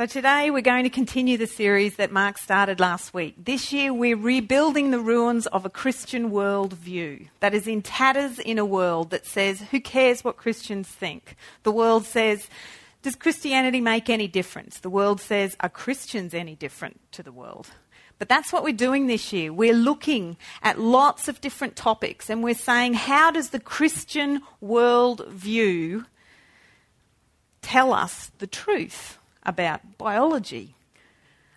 So, today we're going to continue the series that Mark started last week. This year we're rebuilding the ruins of a Christian worldview that is in tatters in a world that says, Who cares what Christians think? The world says, Does Christianity make any difference? The world says, Are Christians any different to the world? But that's what we're doing this year. We're looking at lots of different topics and we're saying, How does the Christian worldview tell us the truth? About biology,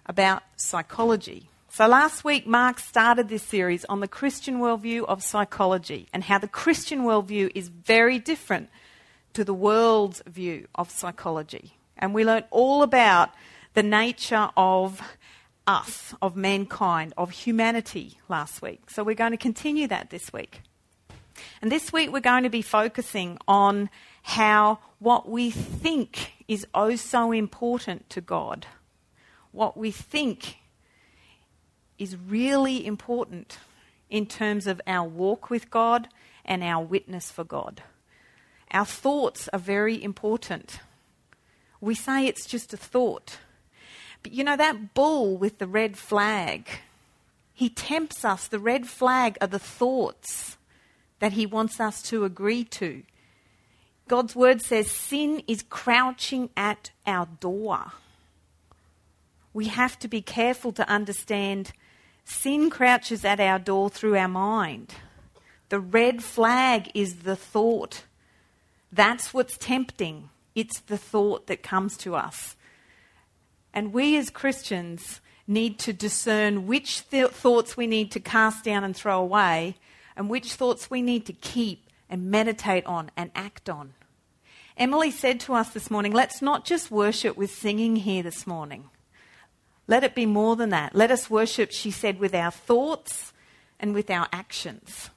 about psychology. So last week, Mark started this series on the Christian worldview of psychology and how the Christian worldview is very different to the world's view of psychology. And we learned all about the nature of us, of mankind, of humanity last week. So we're going to continue that this week. And this week, we're going to be focusing on how what we think is oh so important to God, what we think is really important in terms of our walk with God and our witness for God. Our thoughts are very important. We say it's just a thought. But you know, that bull with the red flag, he tempts us. The red flag are the thoughts that he wants us to agree to. God's word says sin is crouching at our door. We have to be careful to understand sin crouches at our door through our mind. The red flag is the thought. That's what's tempting. It's the thought that comes to us. And we as Christians need to discern which th- thoughts we need to cast down and throw away and which thoughts we need to keep and meditate on and act on. Emily said to us this morning, let's not just worship with singing here this morning. Let it be more than that. Let us worship, she said, with our thoughts and with our actions.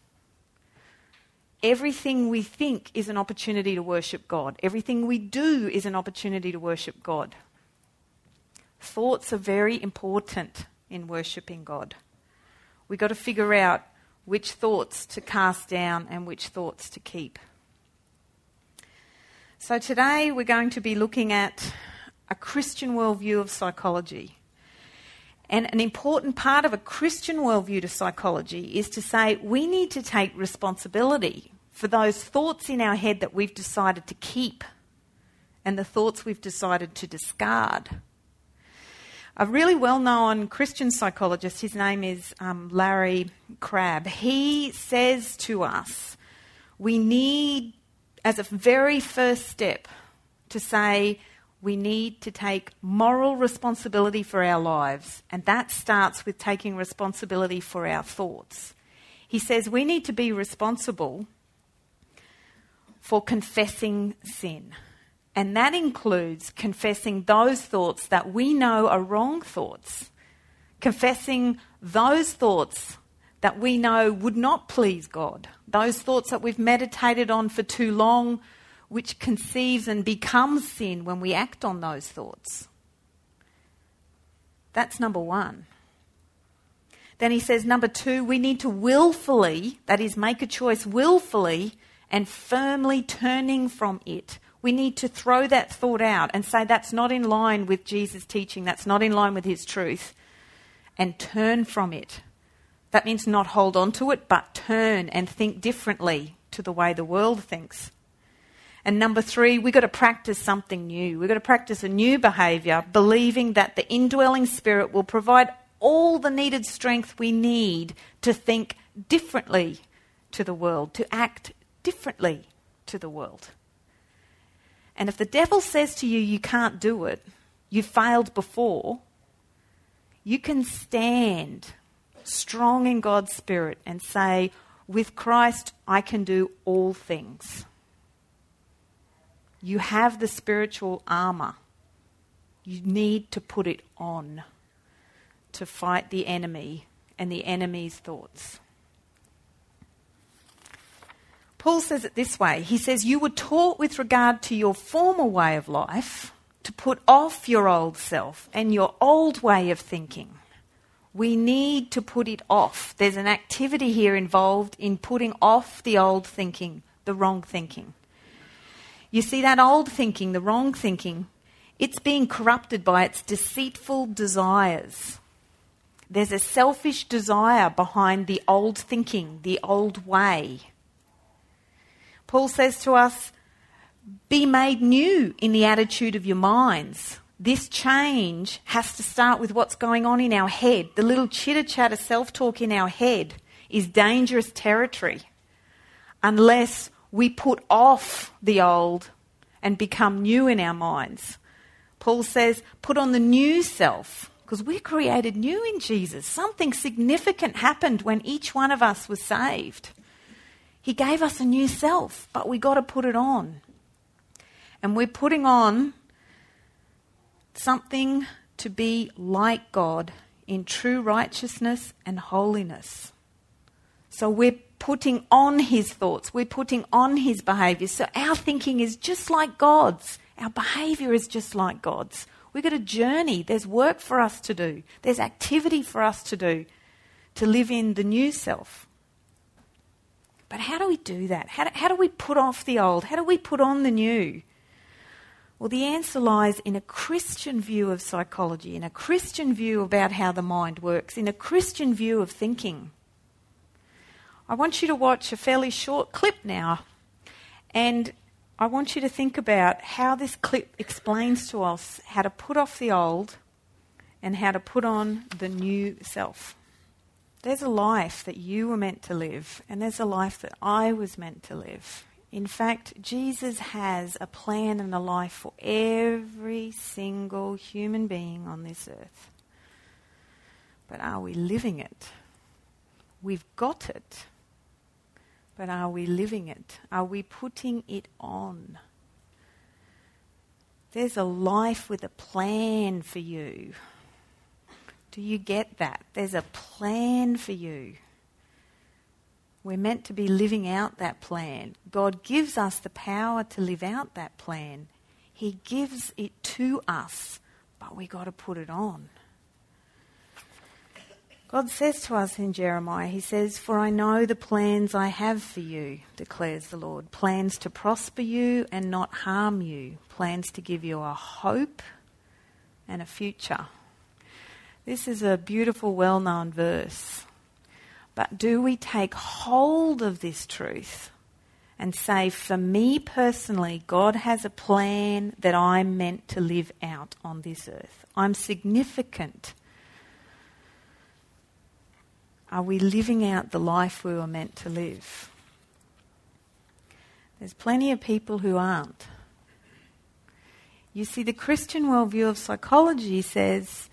Everything we think is an opportunity to worship God. Everything we do is an opportunity to worship God. Thoughts are very important in worshipping God. We've got to figure out which thoughts to cast down and which thoughts to keep. So today we're going to be looking at a Christian worldview of psychology. And an important part of a Christian worldview to psychology is to say we need to take responsibility for those thoughts in our head that we've decided to keep and the thoughts we've decided to discard. A really well known Christian psychologist, his name is um, Larry Crabb, he says to us, we need, as a very first step, to say we need to take moral responsibility for our lives, and that starts with taking responsibility for our thoughts. He says we need to be responsible for confessing sin. And that includes confessing those thoughts that we know are wrong thoughts, confessing those thoughts that we know would not please God, those thoughts that we've meditated on for too long, which conceives and becomes sin when we act on those thoughts. That's number one. Then he says, number two, we need to willfully, that is, make a choice willfully and firmly turning from it we need to throw that thought out and say that's not in line with Jesus' teaching, that's not in line with his truth, and turn from it. That means not hold on to it, but turn and think differently to the way the world thinks. And number three, we've got to practice something new. We've got to practice a new behaviour, believing that the indwelling spirit will provide all the needed strength we need to think differently to the world, to act differently to the world. And if the devil says to you, you can't do it, you failed before, you can stand strong in God's Spirit and say, with Christ, I can do all things. You have the spiritual armour. You need to put it on to fight the enemy and the enemy's thoughts. Paul says it this way He says, You were taught with regard to your former way of life to put off your old self and your old way of thinking. We need to put it off. There's an activity here involved in putting off the old thinking, the wrong thinking. You see, that old thinking, the wrong thinking, It's being corrupted by its deceitful desires. There's a selfish desire behind the old thinking, the old way. Paul says to us, be made new in the attitude of your minds. This change has to start with what's going on in our head. The little chitter chatter self talk in our head is dangerous territory unless we put off the old and become new in our minds. Paul says, put on the new self because we're created new in Jesus. Something significant happened when each one of us was saved. He gave us a new self, but we got to put it on. And we're putting on something to be like God in true righteousness and holiness. So we're putting on his thoughts, we're putting on his behavior. So our thinking is just like God's, our behavior is just like God's. We've got a journey. There's work for us to do, there's activity for us to do to live in the new self. But how do we do that? How do, how do we put off the old? How do we put on the new? Well, the answer lies in a Christian view of psychology, in a Christian view about how the mind works, in a Christian view of thinking. I want you to watch a fairly short clip now, and I want you to think about how this clip explains to us how to put off the old and how to put on the new self. There's a life that you were meant to live, and there's a life that I was meant to live. In fact, Jesus has a plan and a life for every single human being on this earth. But are we living it? We've got it. But are we living it? Are we putting it on? There's a life with a plan for you. Do you get that? There's a plan for you. We're meant to be living out that plan. God gives us the power to live out that plan. He gives it to us, but we got to put it on. God says to us in Jeremiah, He says, For I know the plans I have for you, declares the Lord. Plans to prosper you and not harm you. Plans to give you a hope and a future. This is a beautiful, well known verse. But do we take hold of this truth and say, For me personally, God has a plan that I'm meant to live out on this earth? I'm significant are we living out the life we were meant to live? There's plenty of people who aren't. You see, the Christian worldview of psychology says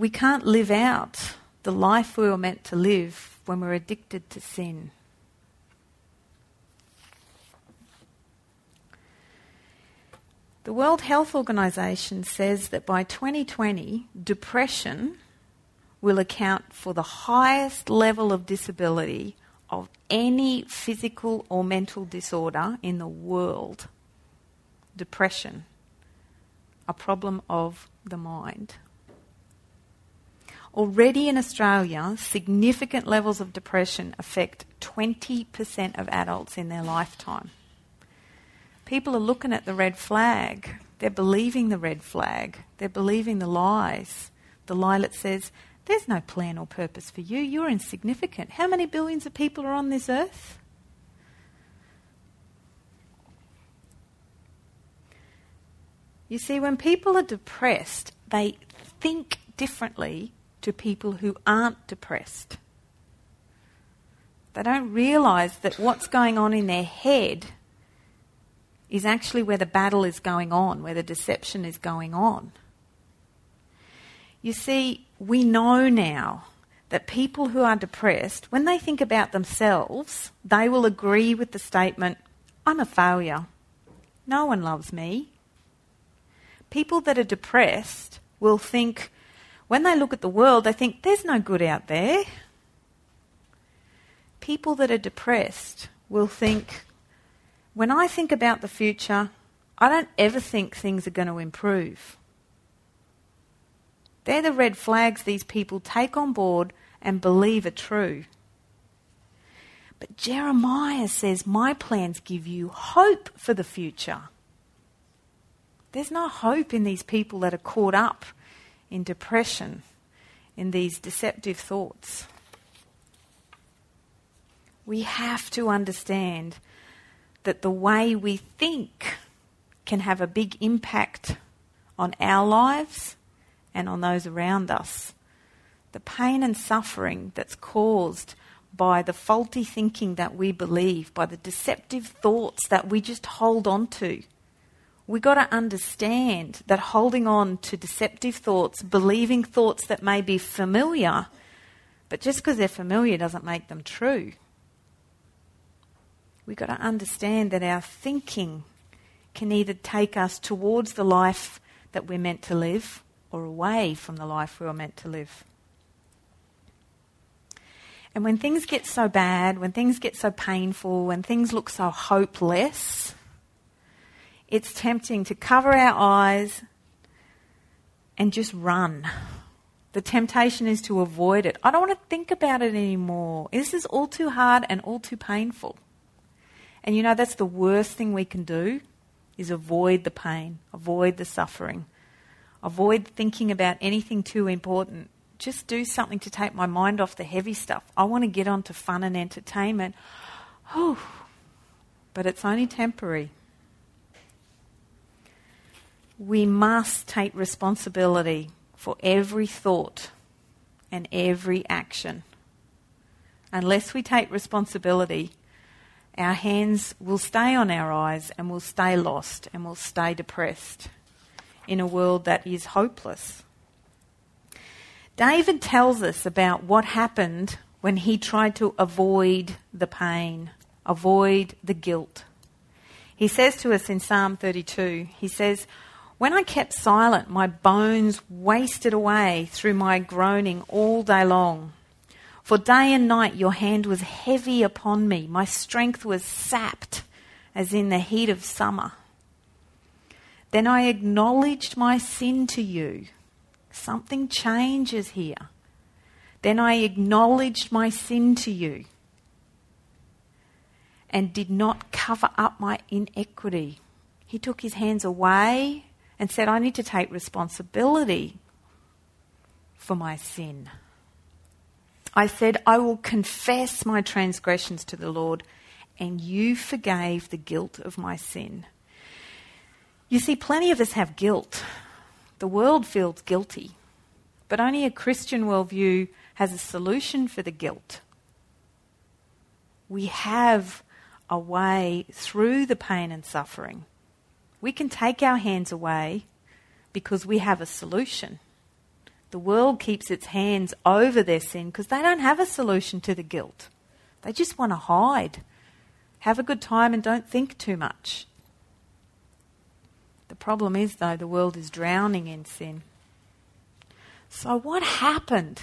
we can't live out the life we were meant to live when we're addicted to sin. The World Health Organization says that by 2020, depression will account for the highest level of disability of any physical or mental disorder in the world. Depression, a problem of the mind. Already in Australia, significant levels of depression affect 20% of adults in their lifetime. People are looking at the red flag. They're believing the red flag. They're believing the lies. The lie that says, there's no plan or purpose for you. You're insignificant. How many billions of people are on this earth? You see, when people are depressed, they think differently to people who aren't depressed. They don't realise that what's going on in their head is actually where the battle is going on, where the deception is going on. You see, we know now that people who are depressed, when they think about themselves, they will agree with the statement, I'm a failure. No one loves me. People that are depressed will think, when they look at the world, they think, there's no good out there. People that are depressed will think, when I think about the future, I don't ever think things are going to improve. They're the red flags these people take on board and believe are true. But Jeremiah says, My plans give you hope for the future. There's no hope in these people that are caught up in depression, in these deceptive thoughts. We have to understand that the way we think can have a big impact on our lives and on those around us. The pain and suffering that's caused by the faulty thinking that we believe, by the deceptive thoughts that we just hold on to. We've got to understand that holding on to deceptive thoughts, believing thoughts that may be familiar, but just because they're familiar doesn't make them true. We've got to understand that our thinking can either take us towards the life that we're meant to live or away from the life we were meant to live. And when things get so bad, when things get so painful, when things look so hopeless, it's tempting to cover our eyes and just run. The temptation is to avoid it. I don't want to think about it anymore. This is all too hard and all too painful. And you know, that's the worst thing we can do is avoid the pain, avoid the suffering, avoid thinking about anything too important. Just do something to take my mind off the heavy stuff. I want to get on to fun and entertainment. Oh, but it's only temporary. We must take responsibility for every thought and every action. Unless we take responsibility, our hands will stay on our eyes and will stay lost and will stay depressed in a world that is hopeless. David tells us about what happened when he tried to avoid the pain, avoid the guilt. He says to us in Psalm 32, he says, When I kept silent, my bones wasted away through my groaning all day long. For day and night your hand was heavy upon me. My strength was sapped as in the heat of summer. Then I acknowledged my sin to you. Something changes here. Then I acknowledged my sin to you and did not cover up my inequity. He took his hands away and said, I need to take responsibility for my sin. I said, I will confess my transgressions to the Lord, and you forgave the guilt of my sin. You see, plenty of us have guilt. The world feels guilty, but only a Christian worldview has a solution for the guilt. We have a way through the pain and suffering. We can take our hands away because we have a solution. The world keeps its hands over their sin because they don't have a solution to the guilt. They just want to hide, have a good time, and don't think too much. The problem is, though, the world is drowning in sin. So, what happened?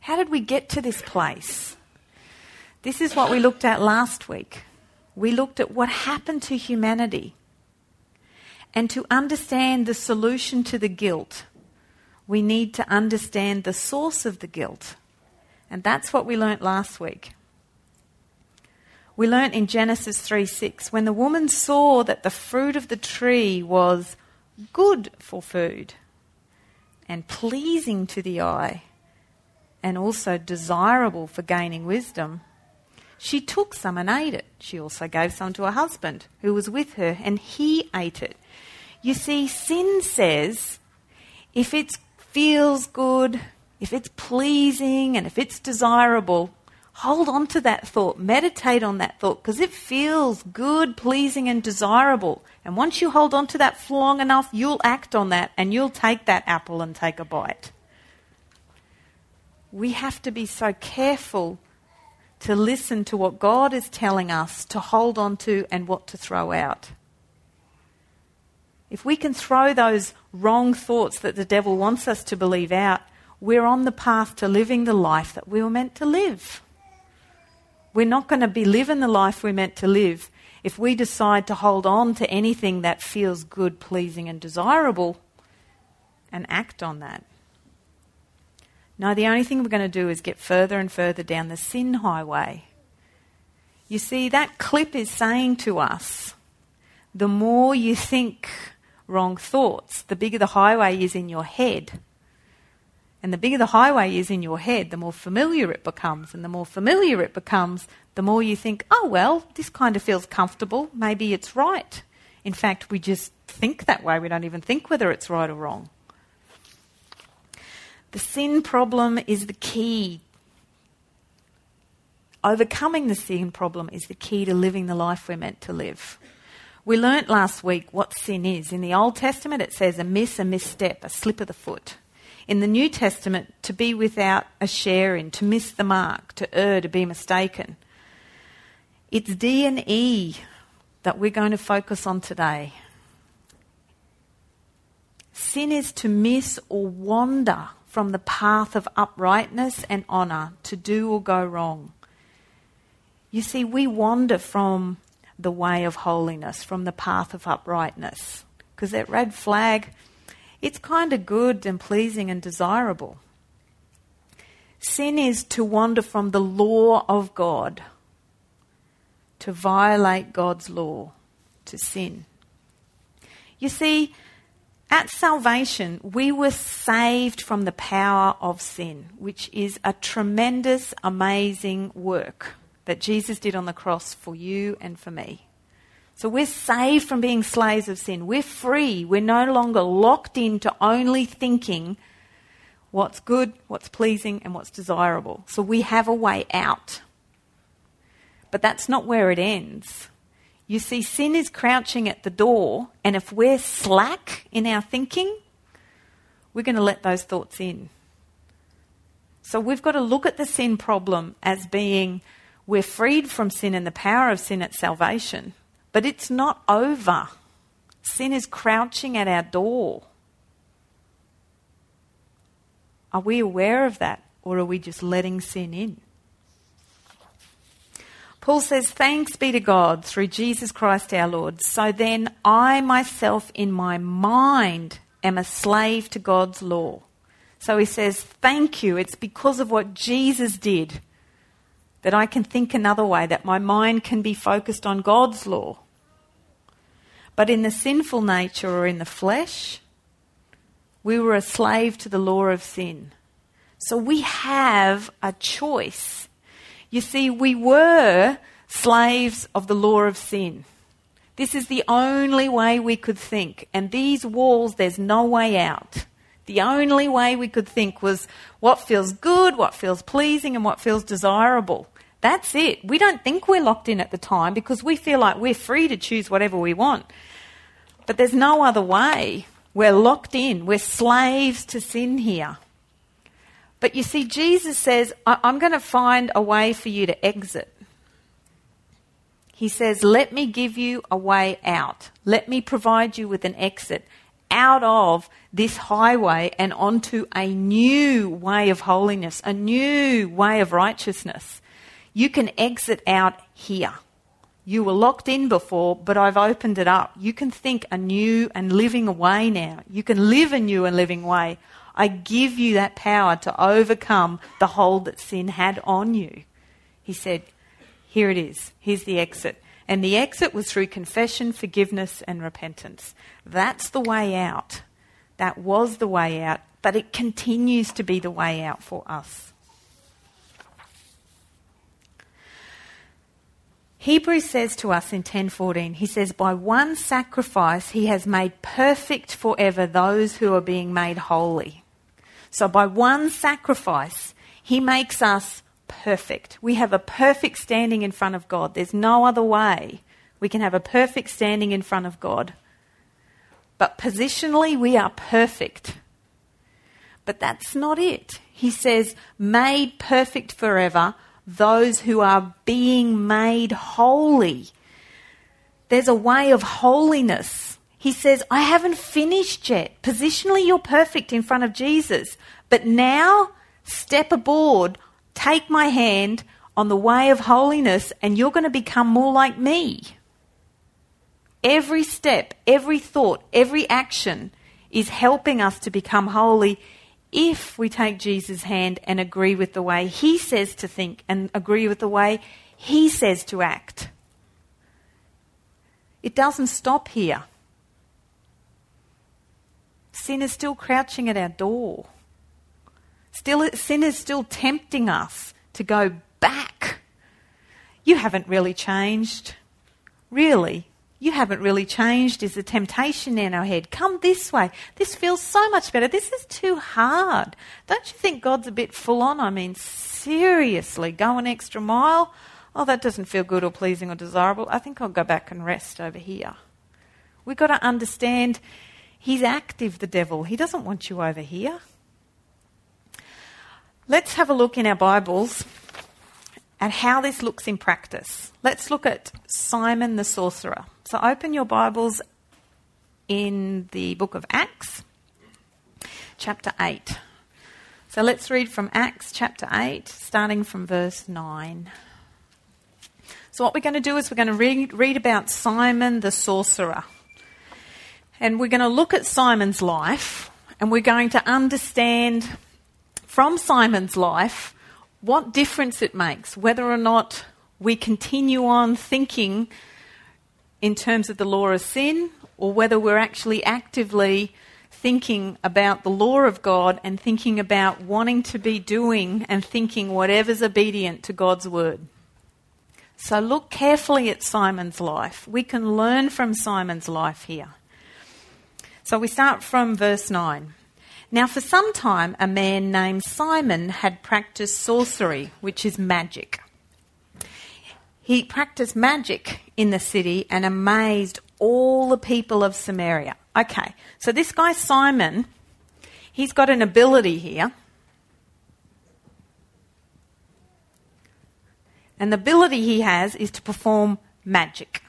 How did we get to this place? This is what we looked at last week. We looked at what happened to humanity. And to understand the solution to the guilt, we need to understand the source of the guilt. And that's what we learnt last week. We learnt in Genesis 3 6 when the woman saw that the fruit of the tree was good for food and pleasing to the eye and also desirable for gaining wisdom, she took some and ate it. She also gave some to her husband who was with her, and he ate it. You see, sin says if it feels good, if it's pleasing, and if it's desirable, hold on to that thought. Meditate on that thought because it feels good, pleasing, and desirable. And once you hold on to that for long enough, you'll act on that and you'll take that apple and take a bite. We have to be so careful to listen to what God is telling us to hold on to and what to throw out. If we can throw those wrong thoughts that the devil wants us to believe out, we're on the path to living the life that we were meant to live. We're not going to be living the life we're meant to live if we decide to hold on to anything that feels good, pleasing, and desirable and act on that. No, the only thing we're going to do is get further and further down the sin highway. You see, that clip is saying to us the more you think wrong thoughts. The bigger the highway is in your head. And the bigger the highway is in your head, the more familiar it becomes. And the more familiar it becomes, the more you think, oh, well, this kind of feels comfortable. Maybe it's right. In fact, we just think that way. We don't even think whether it's right or wrong. The sin problem is the key. Overcoming the sin problem is the key to living the life we're meant to live. We learnt last week what sin is. In the Old Testament, it says a miss, a misstep, a slip of the foot. In the New Testament, to be without a share in, to miss the mark, to err, to be mistaken. It's D and E that we're going to focus on today. Sin is to miss or wander from the path of uprightness and honour, to do or go wrong. You see, we wander from the way of holiness, from the path of uprightness, because that red flag it's kind of good and pleasing and desirable. Sin is to wander from the law of God, to violate God's law, to sin. You see, at salvation, we were saved from the power of sin, which is a tremendous, amazing work that Jesus did on the cross for you and for me. So we're saved from being slaves of sin. We're free. We're no longer locked into only thinking what's good, what's pleasing, and what's desirable. So we have a way out. But that's not where it ends. You see, sin is crouching at the door, and if we're slack in our thinking, we're going to let those thoughts in. So we've got to look at the sin problem as being we're freed from sin and the power of sin at salvation. But it's not over. Sin is crouching at our door. Are we aware of that, or are we just letting sin in? Paul says, Thanks be to God through Jesus Christ our Lord. So then, I myself in my mind am a slave to God's law. So he says, Thank you. It's because of what Jesus did that I can think another way, that my mind can be focused on God's law. But in the sinful nature or in the flesh, we were a slave to the law of sin. So we have a choice. You see, we were slaves of the law of sin. This is the only way we could think. And these walls, there's no way out. The only way we could think was what feels good, what feels pleasing, and what feels desirable. That's it. We don't think we're locked in at the time because we feel like we're free to choose whatever we want. But there's no other way. We're locked in, we're slaves to sin here. But you see, Jesus says, I'm going to find a way for you to exit. He says, Let me give you a way out. Let me provide you with an exit out of this highway and onto a new way of holiness, a new way of righteousness. You can exit out here. You were locked in before, but I've opened it up. You can think a new and living way now. You can live a new and living way. I give you that power to overcome the hold that sin had on you. He said, Here it is. Here's the exit. And the exit was through confession, forgiveness, and repentance. That's the way out. That was the way out, but it continues to be the way out for us. Hebrews says to us in 10:14, he says, "By one sacrifice he has made perfect forever those who are being made holy." So by one sacrifice, he makes us perfect. We have a perfect standing in front of God. There's no other way we can have a perfect standing in front of God. But positionally, we are perfect. But that's not it. He says, made perfect forever those who are being made holy. There's a way of holiness. He says, I haven't finished yet. Positionally, you're perfect in front of Jesus. But now, step aboard, take my hand on the way of holiness, and you're going to become more like me. Every step, every thought, every action is helping us to become holy if we take Jesus' hand and agree with the way he says to think and agree with the way he says to act. It doesn't stop here. Sin is still crouching at our door. Still, sin is still tempting us to go back. You haven't really changed. Really, you haven't really changed is the temptation in our head. Come this way. This feels so much better. This is too hard. Don't you think God's a bit full on? I mean, seriously, go an extra mile? Oh, that doesn't feel good or pleasing or desirable. I think I'll go back and rest over here. We've got to understand he's active, the devil. He doesn't want you over here. Let's have a look in our Bibles at how this looks in practice. Let's look at Simon the sorcerer. So open your Bibles in the book of Acts, chapter 8. So let's read from Acts chapter 8, starting from verse 9. So, what we're going to do is we're going to read, read about Simon the sorcerer. And we're going to look at Simon's life and we're going to understand from Simon's life what difference it makes, whether or not we continue on thinking in terms of the law of sin or whether we're actually actively thinking about the law of God and thinking about wanting to be doing and thinking whatever's obedient to God's word. So look carefully at Simon's life. We can learn from Simon's life here. So we start from verse 9. Now, for some time, a man named Simon had practiced sorcery, which is magic. He practiced magic in the city and amazed all the people of Samaria. Okay, so this guy Simon, he's got an ability here And the ability he has is to perform magic.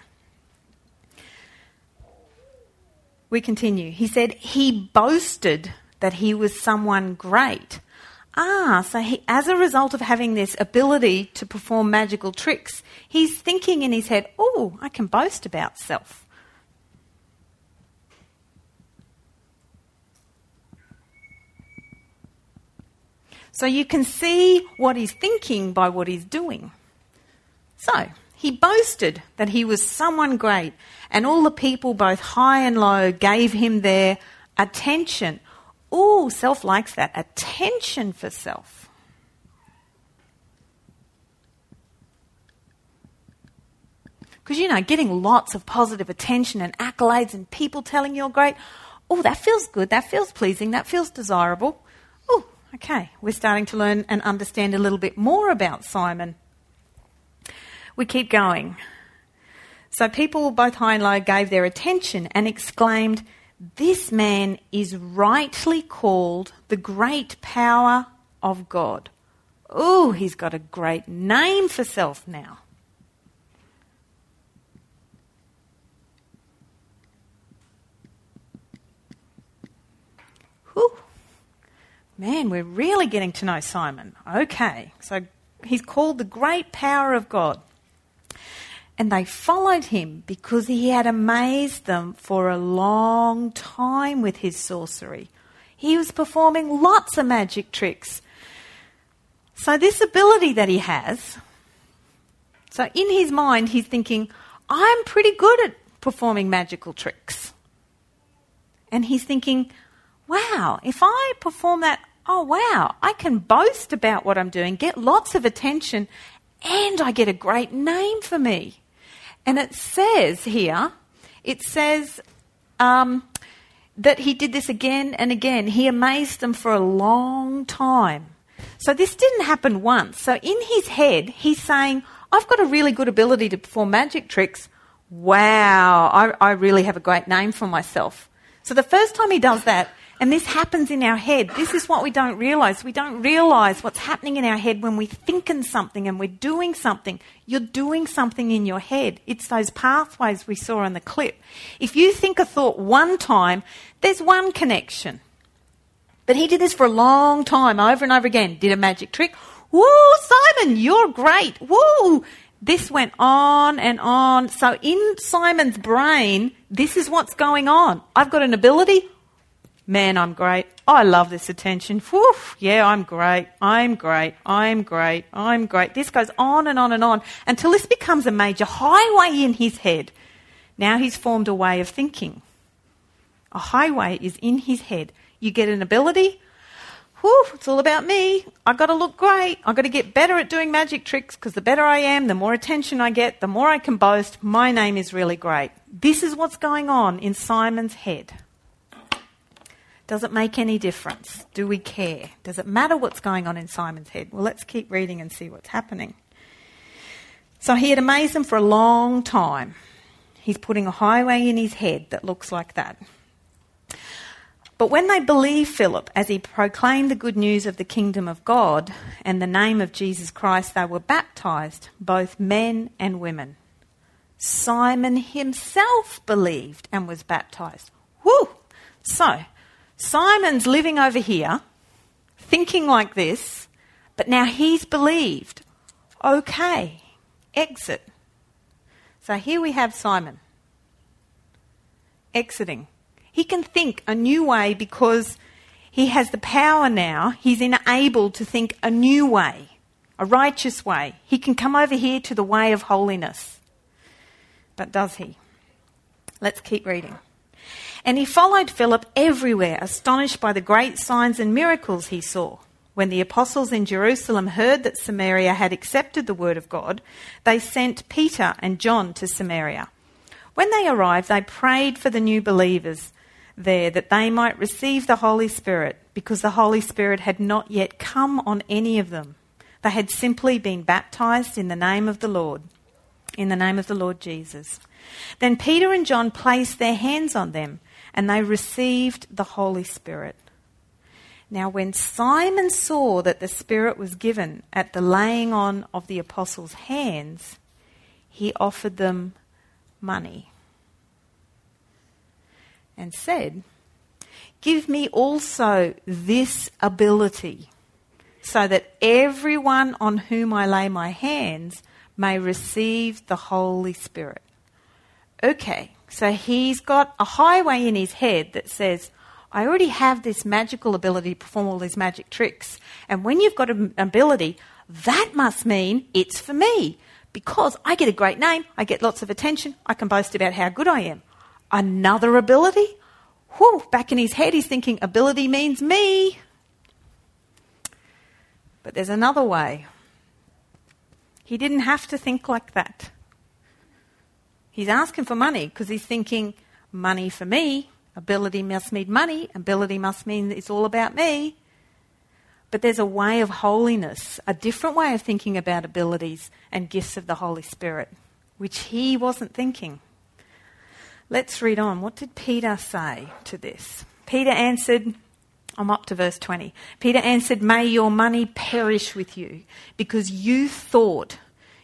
We continue. He said he boasted that he was someone great. Ah, so he, as a result of having this ability to perform magical tricks, he's thinking in his head, oh, I can boast about self. So you can see what he's thinking by what he's doing. So, he boasted that he was someone great, and all the people, both high and low, gave him their attention. Oh, self likes that attention for self. Because, you know, getting lots of positive attention and accolades and people telling you're great, oh, that feels good, that feels pleasing, that feels desirable. Oh, okay, we're starting to learn and understand a little bit more about Simon we keep going. So people, both high and low, gave their attention and exclaimed, This man is rightly called the great power of God. Oh, he's got a great name for self now. Whew. Man, we're really getting to know Simon. Okay, so he's called the great power of God. And they followed him because he had amazed them for a long time with his sorcery. He was performing lots of magic tricks. So, this ability that he has, so in his mind, he's thinking, I'm pretty good at performing magical tricks. And he's thinking, wow, if I perform that, oh wow, I can boast about what I'm doing, get lots of attention, and I get a great name for me. And it says here, it says um, that he did this again and again. He amazed them for a long time. So this didn't happen once. So in his head, he's saying, I've got a really good ability to perform magic tricks. Wow, I, I really have a great name for myself. So the first time he does that, and this happens in our head. This is what we don't realize. We don't realize what's happening in our head when we're thinking something and we're doing something. You're doing something in your head. It's those pathways we saw in the clip. If you think a thought one time, there's one connection. But he did this for a long time, over and over again. Did a magic trick. Woo, Simon, you're great. Woo. This went on and on. So in Simon's brain, this is what's going on. I've got an ability. Man, I'm great. I love this attention. Whew, yeah, I'm great. I'm great. I'm great. I'm great. This goes on and on and on until this becomes a major highway in his head. Now he's formed a way of thinking. A highway is in his head. You get an ability, whew, it's all about me. I've got to look great. I've got to get better at doing magic tricks because the better I am, the more attention I get, the more I can boast. My name is really great. This is what's going on in Simon's head. Does it make any difference? Do we care? Does it matter what's going on in Simon's head? Well, let's keep reading and see what's happening. So he had amazed them for a long time. He's putting a highway in his head that looks like that. But when they believed Philip as he proclaimed the good news of the kingdom of God and the name of Jesus Christ, they were baptized, both men and women. Simon himself believed and was baptized. Woo! So, Simon's living over here, thinking like this, but now he's believed. Okay, exit. So here we have Simon exiting. He can think a new way because he has the power now. He's enabled to think a new way, a righteous way. He can come over here to the way of holiness. But does he? Let's keep reading. And he followed Philip everywhere, astonished by the great signs and miracles he saw. When the apostles in Jerusalem heard that Samaria had accepted the word of God, they sent Peter and John to Samaria. When they arrived, they prayed for the new believers there that they might receive the Holy Spirit, because the Holy Spirit had not yet come on any of them. They had simply been baptized in the name of the Lord, in the name of the Lord Jesus. Then Peter and John placed their hands on them, and they received the Holy Spirit. Now, when Simon saw that the Spirit was given at the laying on of the apostles' hands, he offered them money and said, Give me also this ability, so that everyone on whom I lay my hands may receive the Holy Spirit. Okay, so he's got a highway in his head that says, I already have this magical ability to perform all these magic tricks. And when you've got an ability, that must mean it's for me. Because I get a great name, I get lots of attention, I can boast about how good I am. Another ability? Whew, back in his head, he's thinking ability means me. But there's another way. He didn't have to think like that. He's asking for money because he's thinking money for me. Ability must mean money. Ability must mean it's all about me. But there's a way of holiness, a different way of thinking about abilities and gifts of the Holy Spirit, which he wasn't thinking. Let's read on. What did Peter say to this? Peter answered, I'm up to verse 20. Peter answered, May your money perish with you, because you thought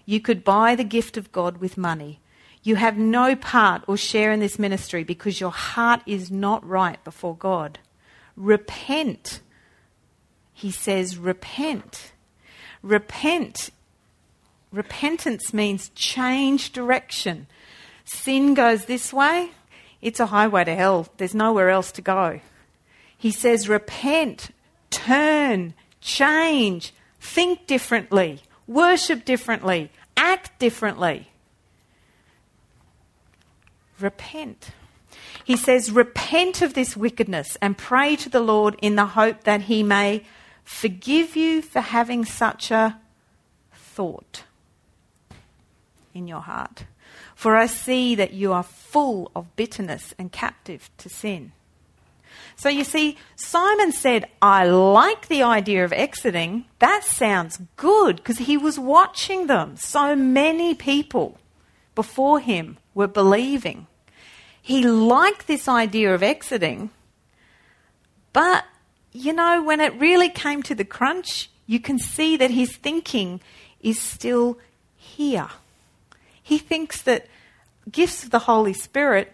you could buy the gift of God with money. You have no part or share in this ministry because your heart is not right before God. Repent. He says, repent. Repent. Repentance means change direction. Sin goes this way, it's a highway to hell. There's nowhere else to go. He says, repent, turn, change, think differently, worship differently, act differently. Repent. He says, Repent of this wickedness and pray to the Lord in the hope that he may forgive you for having such a thought in your heart. For I see that you are full of bitterness and captive to sin. So you see, Simon said, I like the idea of exiting. That sounds good because he was watching them. So many people before him were believing. He liked this idea of exiting, but you know, when it really came to the crunch, you can see that his thinking is still here. He thinks that gifts of the Holy Spirit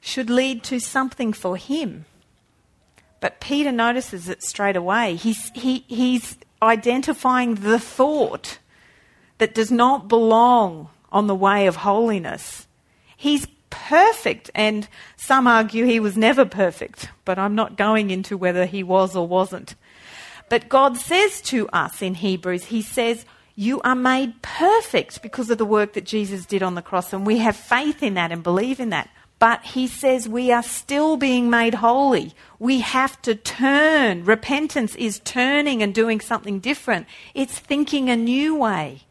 should lead to something for him. But Peter notices it straight away. He's, he, he's identifying the thought that does not belong on the way of holiness. He's perfect, and some argue he was never perfect, but I'm not going into whether he was or wasn't. But God says to us in Hebrews, He says, You are made perfect because of the work that Jesus did on the cross, and we have faith in that and believe in that. But he says we are still being made holy. We have to turn. Repentance is turning and doing something different, it's thinking a new way.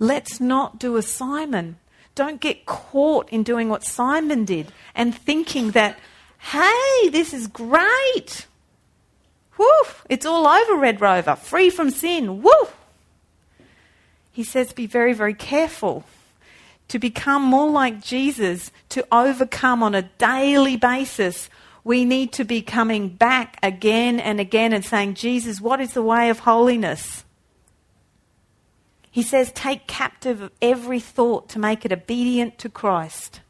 Let's not do a Simon. Don't get caught in doing what Simon did and thinking that, hey, this is great. Woo! It's all over, Red Rover. Free from sin. Woo! He says, be very, very careful to become more like Jesus, to overcome on a daily basis. We need to be coming back again and again and saying, Jesus, what is the way of holiness? He says, take captive every thought to make it obedient to Christ.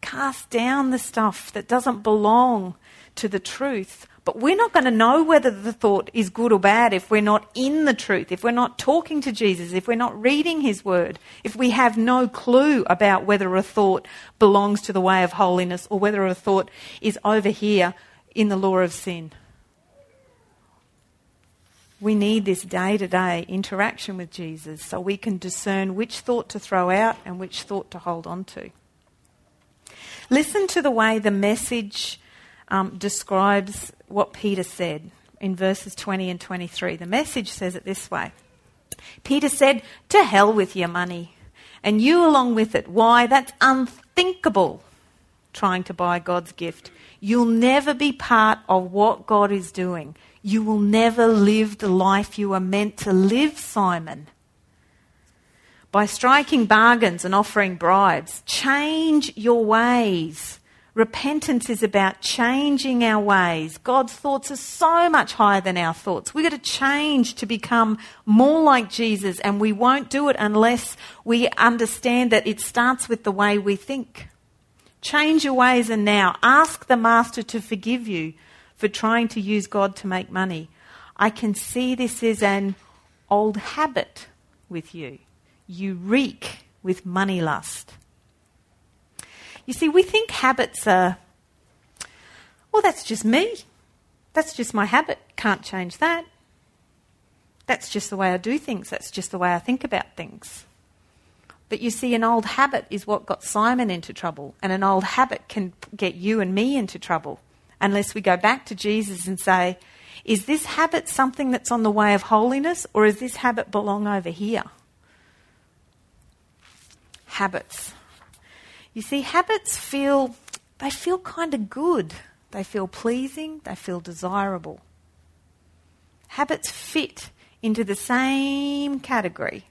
Cast down the stuff that doesn't belong to the truth. But we're not going to know whether the thought is good or bad if we're not in the truth, if we're not talking to Jesus, if we're not reading his word, if we have no clue about whether a thought belongs to the way of holiness or whether a thought is over here in the law of sin. We need this day to day interaction with Jesus so we can discern which thought to throw out and which thought to hold on to. Listen to the way the message um, describes what Peter said in verses 20 and 23. The message says it this way Peter said, To hell with your money, and you along with it. Why? That's unthinkable trying to buy God's gift. You'll never be part of what God is doing. You will never live the life you are meant to live, Simon. By striking bargains and offering bribes, change your ways. Repentance is about changing our ways. God's thoughts are so much higher than our thoughts. We've got to change to become more like Jesus, and we won't do it unless we understand that it starts with the way we think. Change your ways and now. Ask the Master to forgive you for trying to use God to make money. I can see this is an old habit with you. You reek with money lust. You see, we think habits are, well, that's just me. That's just my habit. Can't change that. That's just the way I do things. That's just the way I think about things. But you see, an old habit is what got Simon into trouble, and an old habit can get you and me into trouble unless we go back to Jesus and say, is this habit something that's on the way of holiness or does this habit belong over here? Habits. You see, habits feel, they feel kind of good. They feel pleasing, they feel desirable. Habits fit into the same category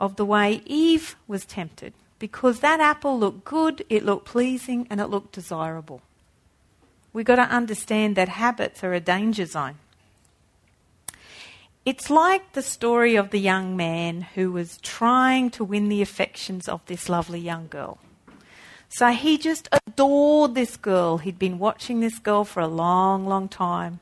of the way Eve was tempted because that apple looked good, it looked pleasing, and it looked desirable. We've got to understand that habits are a danger zone. It's like the story of the young man who was trying to win the affections of this lovely young girl. So he just adored this girl. He'd been watching this girl for a long, long time.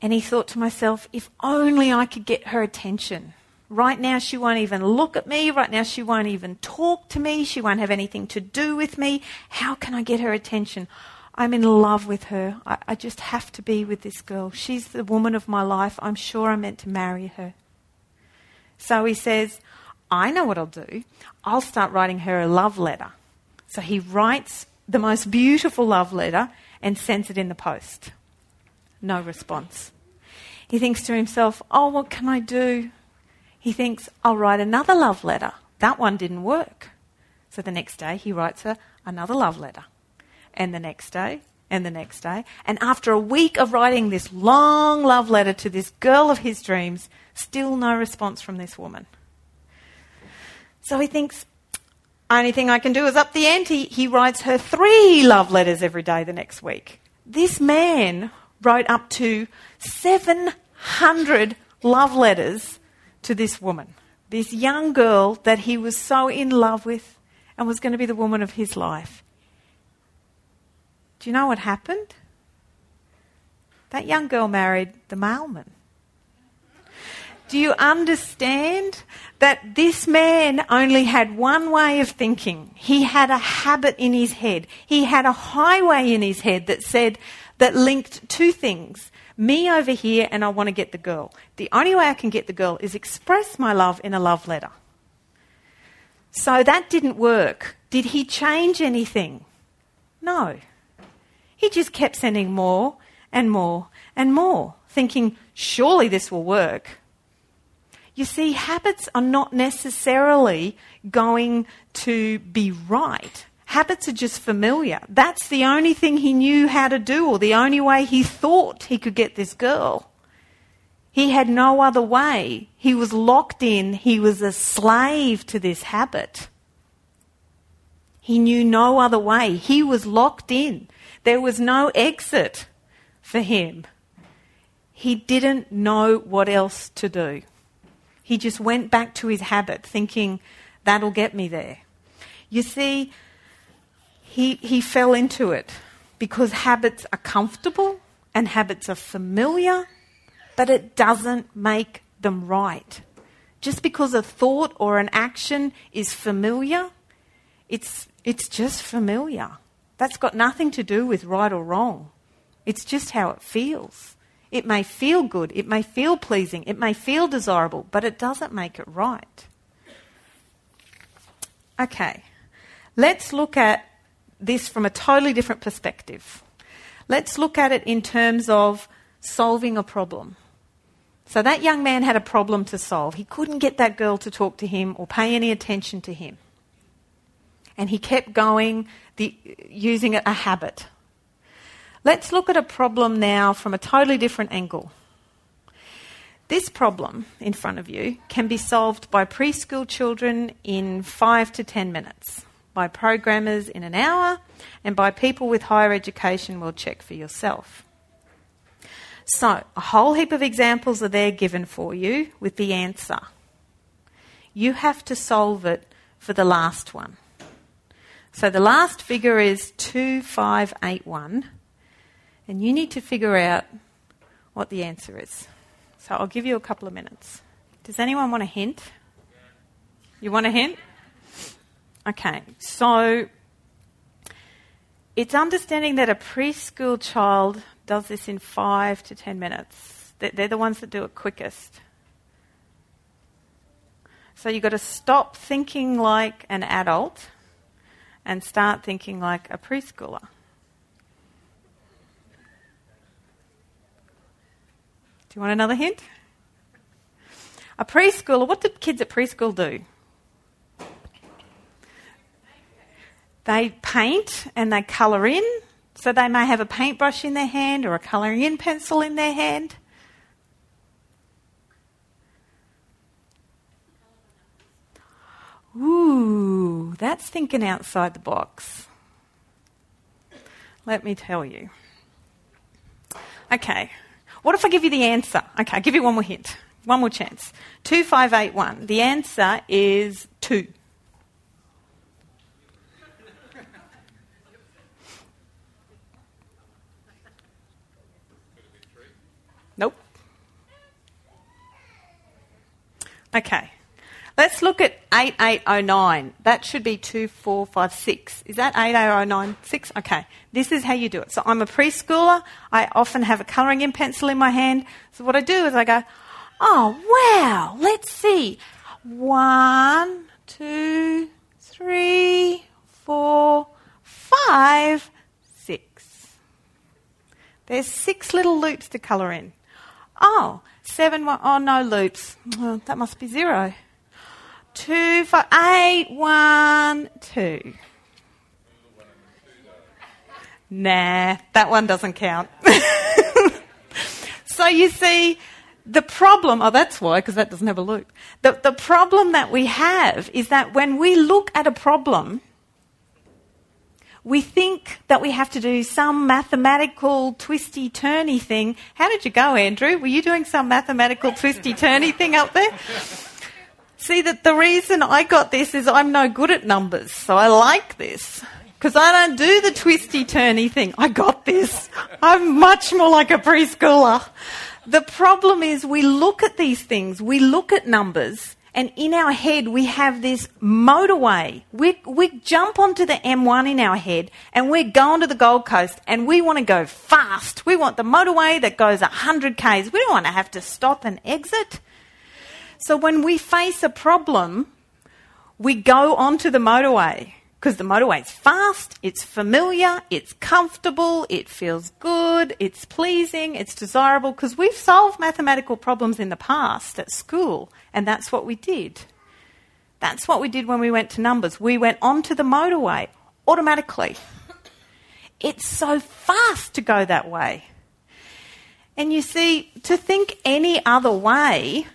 And he thought to myself, if only I could get her attention. Right now, she won't even look at me. Right now, she won't even talk to me. She won't have anything to do with me. How can I get her attention? I'm in love with her. I, I, just have to be with this girl. She's the woman of my life. I'm sure I'm meant to marry her. So he says, I know what I'll do. I'll start writing her a love letter. So he writes the most beautiful love letter and sends it in the post. No response. He thinks to himself, Oh, what can I do? He thinks, I'll write another love letter. That one didn't work. So the next day he writes her another love letter and the next day, and the next day. And after a week of writing this long love letter to this girl of his dreams, still no response from this woman. So he thinks, only thing I can do is up the ante. He writes her three love letters every day the next week. This man wrote up to 700 love letters to this woman, this young girl that he was so in love with and was going to be the woman of his life. Do you know what happened? That young girl married the mailman. Do you understand that this man only had one way of thinking? He had a habit in his head. He had a highway in his head that said, that linked two things me over here, and I want to get the girl. The only way I can get the girl is express my love in a love letter. So that didn't work. Did he change anything? No. He just kept sending more and more and more, thinking, surely this will work. You see, habits are not necessarily going to be right. Habits are just familiar. That's the only thing he knew how to do, or the only way he thought he could get this girl. He had no other way. He was locked in, he was a slave to this habit. He knew no other way. He was locked in. There was no exit for him. He didn't know what else to do. He just went back to his habit, thinking, that'll get me there. You see, he, he fell into it because habits are comfortable and habits are familiar, but it doesn't make them right. Just because a thought or an action is familiar, it's, it's just familiar. That's got nothing to do with right or wrong. It's just how it feels. It may feel good, it may feel pleasing, it may feel desirable, but it doesn't make it right. Okay, let's look at this from a totally different perspective. Let's look at it in terms of solving a problem. So, that young man had a problem to solve. He couldn't get that girl to talk to him or pay any attention to him. And he kept going, the, using a habit. Let's look at a problem now from a totally different angle. This problem in front of you can be solved by preschool children in five to ten minutes by programmers in an hour, and by people with higher education will check for yourself. So, a whole heap of examples are there given for you with the answer. You have to solve it for the last one. So, the last figure is 2581, and you need to figure out what the answer is. So, I'll give you a couple of minutes. Does anyone want a hint? You want a hint? Okay, so it's understanding that a preschool child does this in five to ten minutes. They're the ones that do it quickest. So you've got to stop thinking like an adult and start thinking like a preschooler. Do you want another hint? A preschooler, what do kids at preschool do? They paint and they colour in. So they may have a paintbrush in their hand or a colouring in pencil in their hand. Ooh, that's thinking outside the box. Let me tell you. Okay, what if I give you the answer? Okay, I'll give you one more hint, one more chance. 2581. The answer is 2. Okay. Let's look at 8809. That should be 2456. Is that 88096? Okay. This is how you do it. So I'm a preschooler. I often have a colouring in pencil in my hand. So what I do is I go, oh, wow, let's see. One, two, three, four, five, six. There's six little loops to colour in. Oh, Seven, one, oh no loops. Oh, that must be zero. Two, five, eight, one, two. Nah, that one doesn't count. so you see, the problem, oh, that's why, because that doesn't have a loop. The, the problem that we have is that when we look at a problem, we think that we have to do some mathematical twisty turny thing. How did you go, Andrew? Were you doing some mathematical twisty turny thing up there? See, that the reason I got this is I'm no good at numbers, so I like this. Because I don't do the twisty turny thing. I got this. I'm much more like a preschooler. The problem is we look at these things, we look at numbers, and in our head we have this motorway. We, we jump onto the M1 in our head and we're going to the Gold Coast and we want to go fast. We want the motorway that goes 100 k's. We don't want to have to stop and exit. So when we face a problem, we go onto the motorway because the motorway's fast, it's familiar, it's comfortable, it feels good, it's pleasing, it's desirable because we've solved mathematical problems in the past at school and that's what we did. That's what we did when we went to numbers. We went onto the motorway automatically. It's so fast to go that way. And you see, to think any other way,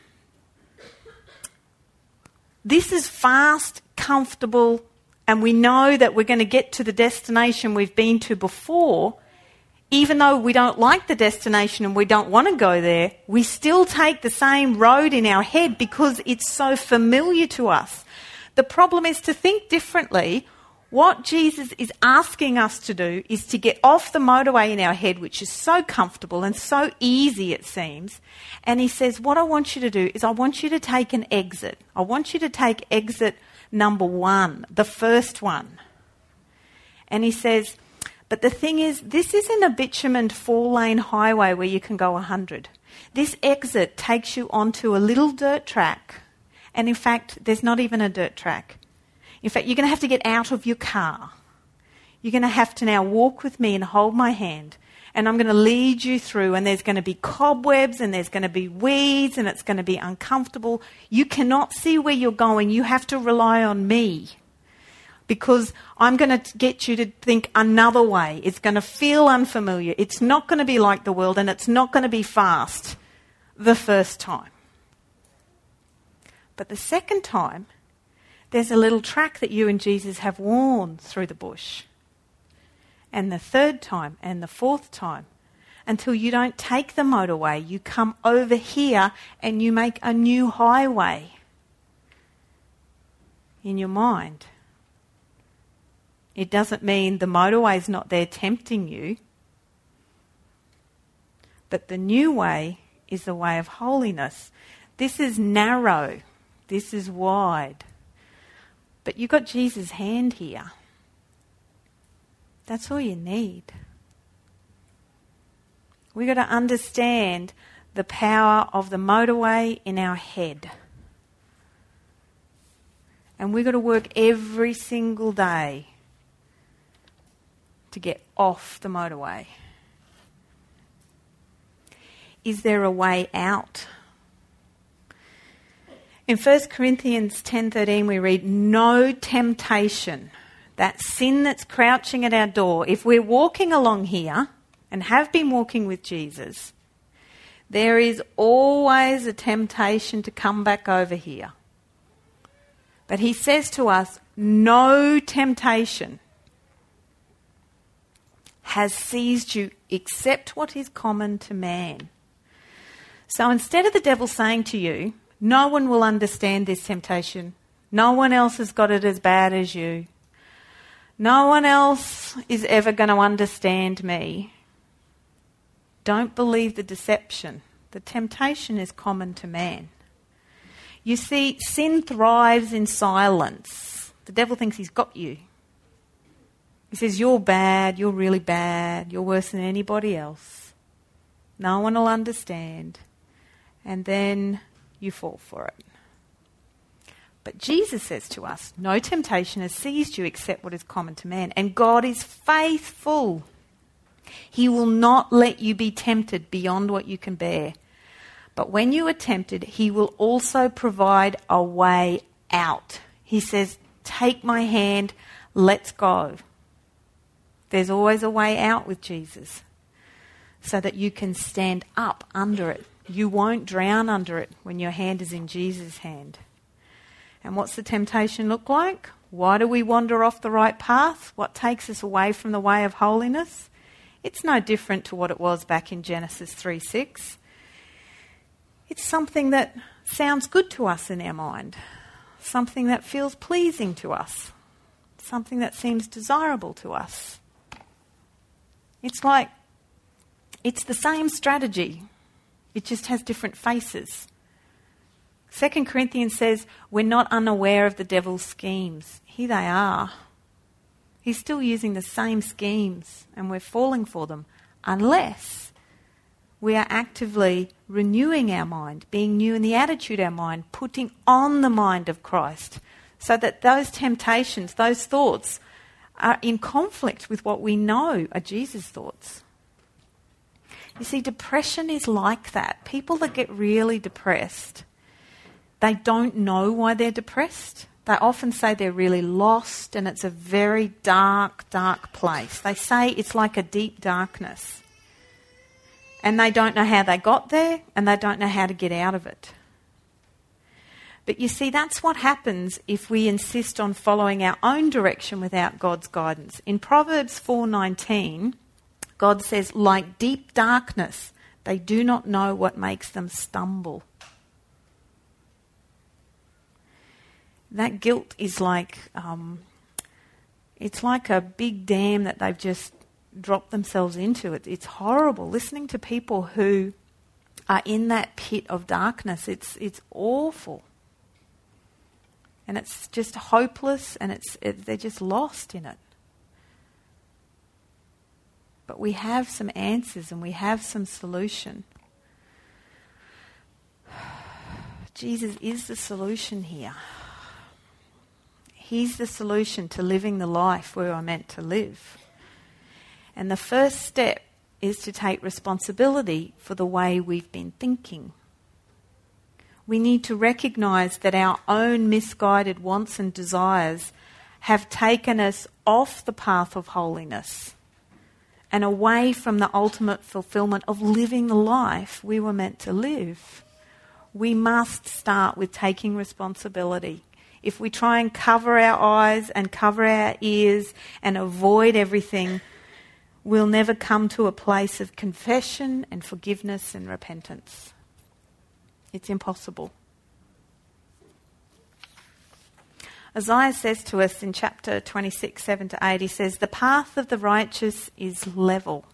this is fast, comfortable, and we know that we're going to get to the destination we've been to before, even though we don't like the destination and we don't want to go there, we still take the same road in our head because it's so familiar to us. The problem is to think differently. What Jesus is asking us to do is to get off the motorway in our head, which is so comfortable and so easy, it seems. And he says, What I want you to do is I want you to take an exit. I want you to take exit number one, the first one. And he says, but the thing is, this isn't a bitumen four lane highway where you can go 100. This exit takes you onto a little dirt track. And in fact, there's not even a dirt track. In fact, you're going to have to get out of your car. You're going to have to now walk with me and hold my hand and I'm going to lead you through, and there's going to be cobwebs, and there's going to be weeds, and it's going to be uncomfortable. You cannot see where you're going. You have to rely on me because I'm going to get you to think another way. It's going to feel unfamiliar. It's not going to be like the world, and it's not going to be fast the first time. But the second time, there's a little track that you and Jesus have worn through the bush and the third time and the fourth time until you don't take the motorway. You come over here and you make a new highway in your mind. It doesn't mean the motorway's not there tempting you, but the new way is the way of holiness. This is narrow, this is wide. But you've got Jesus' hand here. That's all you need. We've got to understand the power of the motorway in our head. And we've got to work every single day to get off the motorway. Is there a way out? In 1 Corinthians 10:13 we read no temptation that sin that's crouching at our door, if we're walking along here and have been walking with Jesus, there is always a temptation to come back over here. But he says to us, no temptation has seized you except what is common to man. So instead of the devil saying to you, no one will understand this temptation, no one else has got it as bad as you, no one else is ever going to understand me. Don't believe the deception. The temptation is common to man. You see, sin thrives in silence. The devil thinks he's got you. He says, You're bad, you're really bad, you're worse than anybody else. No one will understand. And then you fall for it. But Jesus says to us, No temptation has seized you except what is common to man. And God is faithful. He will not let you be tempted beyond what you can bear. But when you are tempted, He will also provide a way out. He says, Take my hand, let's go. There's always a way out with Jesus so that you can stand up under it. You won't drown under it when your hand is in Jesus' hand. And what's the temptation look like? Why do we wander off the right path? What takes us away from the way of holiness? It's no different to what it was back in Genesis 3 6. It's something that sounds good to us in our mind, something that feels pleasing to us, something that seems desirable to us. It's like it's the same strategy, it just has different faces. Second Corinthians says we're not unaware of the devil's schemes. Here they are. He's still using the same schemes and we're falling for them unless we are actively renewing our mind, being new in the attitude of our mind, putting on the mind of Christ So that those temptations, those thoughts, are in conflict with what we know are Jesus' thoughts. You see, depression is like that. People that get really depressed, they don't know why they're depressed. They often say they're really lost and it's a very dark, dark place. They say it's like a deep darkness. And they don't know how they got there and they don't know how to get out of it. But you see, that's what happens if we insist on following our own direction without God's guidance. In Proverbs 4:19, God says, "Like deep darkness, they do not know what makes them stumble." That guilt is like um, it's like a big dam that they've just dropped themselves into. It, it's horrible listening to people who are in that pit of darkness. It's it's awful, and it's just hopeless, and it's it, they're just lost in it. But we have some answers, and we have some solution. Jesus is the solution here. He's the solution to living the life we are meant to live. And the first step is to take responsibility for the way we've been thinking. We need to recognize that our own misguided wants and desires have taken us off the path of holiness and away from the ultimate fulfillment of living the life we were meant to live. We must start with taking responsibility if we try and cover our eyes and cover our ears and avoid everything, we'll never come to a place of confession and forgiveness and repentance. It's impossible. Isaiah says to us in chapter 26, 7 to 8, he says, The path of the righteous is level.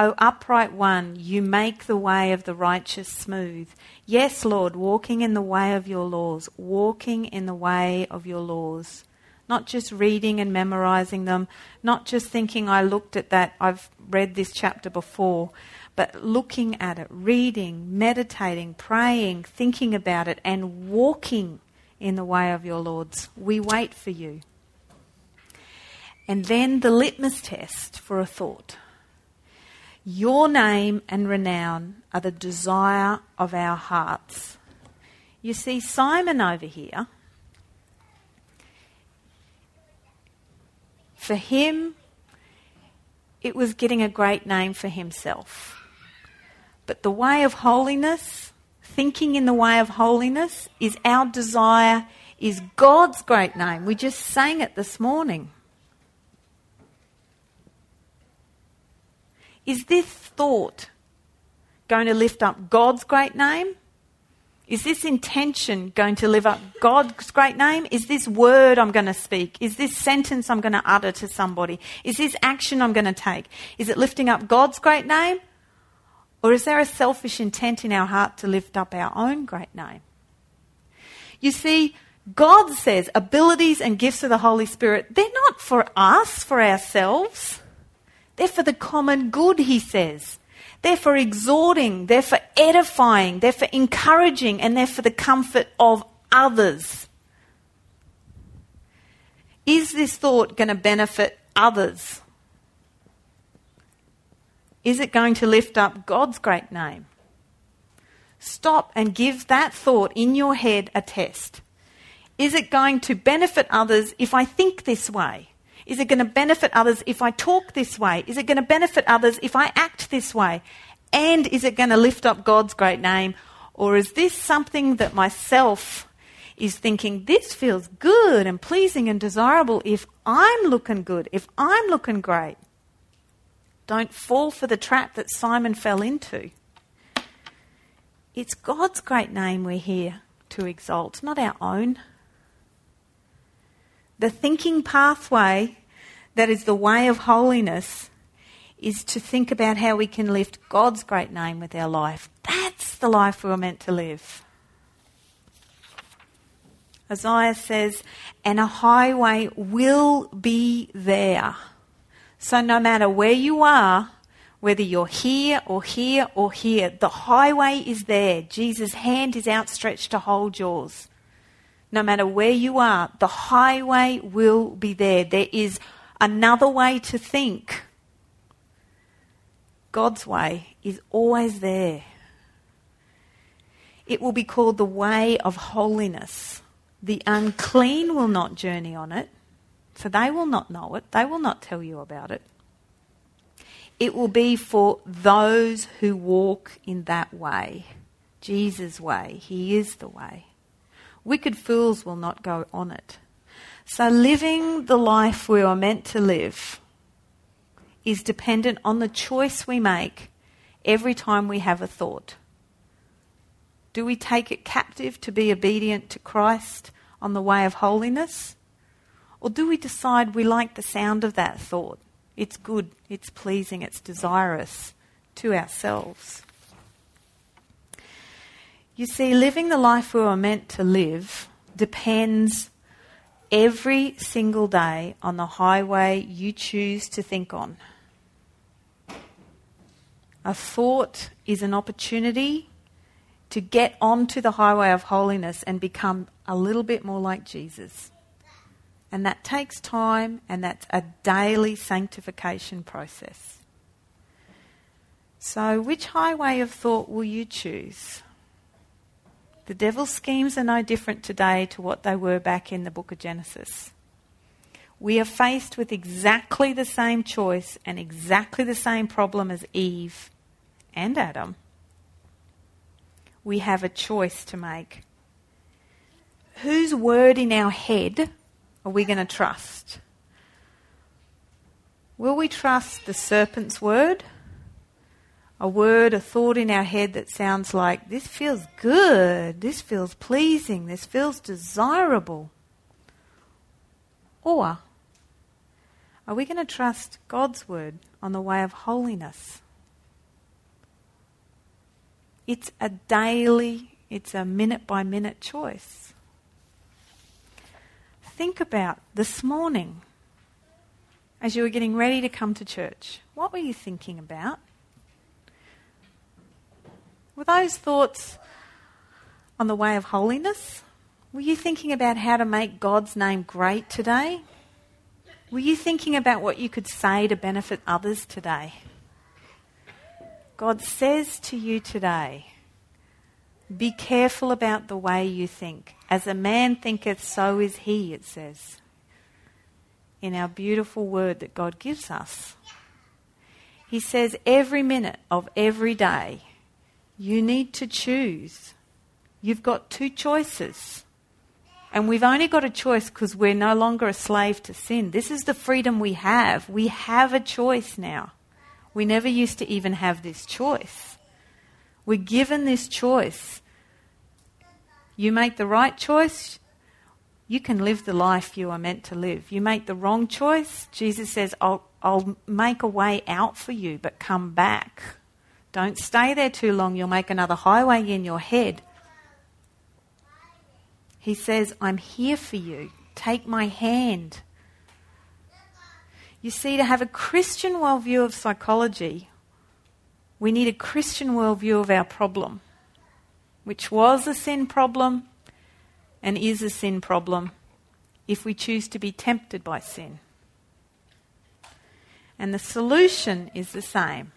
O upright one, you make the way of the righteous smooth. Yes, Lord, walking in the way of your laws, walking in the way of your laws. Not just reading and memorizing them, not just thinking, I looked at that, I've read this chapter before, but looking at it, reading, meditating, praying, thinking about it, and walking in the way of your Lords. We wait for you. And then the litmus test for a thought. Your name and renown are the desire of our hearts. You see, Simon over here, for him, it was getting a great name for himself. But the way of holiness, thinking in the way of holiness, is our desire, is God's great name. We just sang it this morning. Is this thought going to lift up God's great name? Is this intention going to live up God's great name? Is this word I'm going to speak? Is this sentence I'm going to utter to somebody? Is this action I'm going to take? Is it lifting up God's great name? Or is there a selfish intent in our heart to lift up our own great name? You see, God says abilities and gifts of the Holy Spirit, they're not for us, for ourselves. They're for the common good, he says. They're for exhorting, they're for edifying, they're for encouraging, and they're for the comfort of others. Is this thought going to benefit others? Is it going to lift up God's great name? Stop and give that thought in your head a test. Is it going to benefit others if I think this way? Is it going to benefit others if I talk this way? Is it going to benefit others if I act this way? And is it going to lift up God's great name? Or is this something that myself is thinking, this feels good and pleasing and desirable if I'm looking good, if I'm looking great? Don't fall for the trap that Simon fell into. It's God's great name we're here to exalt, not our own. The thinking pathway that is the way of holiness is to think about how we can lift God's great name with our life. That's the life we were meant to live. Isaiah says, and a highway will be there. So no matter where you are, whether you're here or here or here, the highway is there. Jesus' hand is outstretched to hold yours. No matter where you are, the highway will be there. There is another way to think. God's way is always there. It will be called the way of holiness. The unclean will not journey on it, so they will not know it. They will not tell you about it. It will be for those who walk in that way, Jesus' way. He is the way. Wicked fools will not go on it. So, living the life we are meant to live is dependent on the choice we make every time we have a thought. Do we take it captive to be obedient to Christ on the way of holiness? Or do we decide we like the sound of that thought? It's good, it's pleasing, it's desirous to ourselves. You see, living the life we were meant to live depends every single day on the highway you choose to think on. A thought is an opportunity to get onto the highway of holiness and become a little bit more like Jesus. And that takes time, and that's a daily sanctification process. So, which highway of thought will you choose? The devil's schemes are no different today to what they were back in the book of Genesis. We are faced with exactly the same choice and exactly the same problem as Eve and Adam. We have a choice to make. Whose word in our head are we going to trust? Will we trust the serpent's word? A word, a thought in our head that sounds like, this feels good, this feels pleasing, this feels desirable. Or are we going to trust God's word on the way of holiness? It's a daily, it's a minute by minute choice think about this morning as you were getting ready to come to church? What were you thinking about? Were those thoughts on the way of holiness? Were you thinking about how to make God's name great today? Were you thinking about what you could say to benefit others today? God says to you today, be careful about the way you think. As a man thinketh, so is he, it says in our beautiful word that God gives us. He says every minute of every day, you need to choose. You've got two choices. And we've only got a choice because we're no longer a slave to sin. This is the freedom we have. We have a choice now. We never used to even have this choice. We're given this choice. You make the right choice, you can live the life you are meant to live. You make the wrong choice, Jesus says, I'll, I'll make a way out for you, but come back. Don't stay there too long, you'll make another highway in your head. He says, I'm here for you. Take my hand. You see, to have a Christian worldview of psychology, we need a Christian worldview of our problem which was a sin problem and is a sin problem if we choose to be tempted by sin. And the solution is the same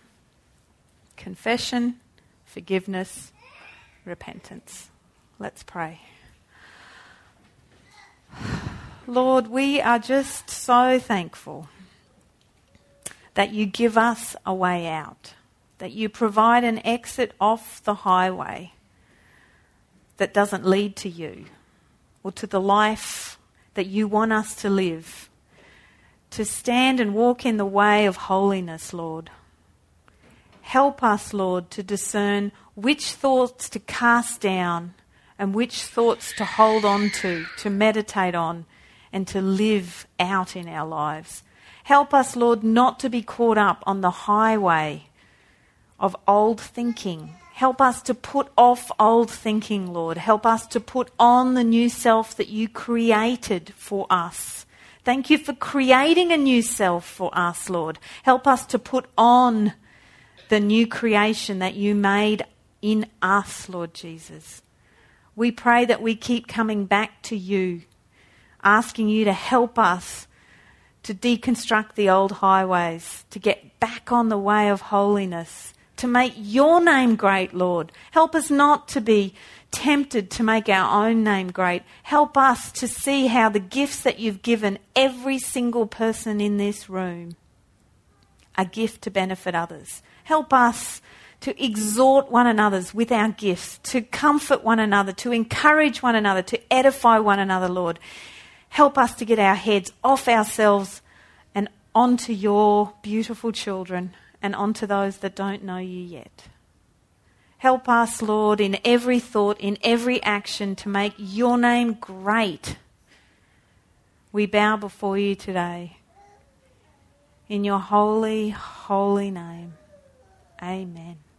confession, forgiveness, repentance. Let's pray. Lord, we are just so thankful that you give us a way out, that you provide an exit off the highway that doesn't lead to you or to the life that you want us to live. To stand and walk in the way of holiness, Lord. Help us, Lord, to discern which thoughts to cast down and which thoughts to hold on to, to meditate on, and to live out in our lives. Help us, Lord, not to be caught up on the highway of old thinking Help us to put off old thinking, Lord. Help us to put on the new self that you created for us. Thank you for creating a new self for us, Lord. Help us to put on the new creation that you made in us, Lord Jesus. We pray that we keep coming back to you, asking you to help us to deconstruct the old highways, to get back on the way of holiness, to make your name great, Lord. Help us not to be tempted to make our own name great. Help us to see how the gifts that you've given every single person in this room are gift to benefit others. Help us to exhort one another's with our gifts, to comfort one another, to encourage one another, to edify one another, Lord. Help us to get our heads off ourselves and onto your beautiful children and onto those that don't know you yet. Help us, Lord, in every thought, in every action, to make your name great. We bow before you today. In your holy, holy name. Amen.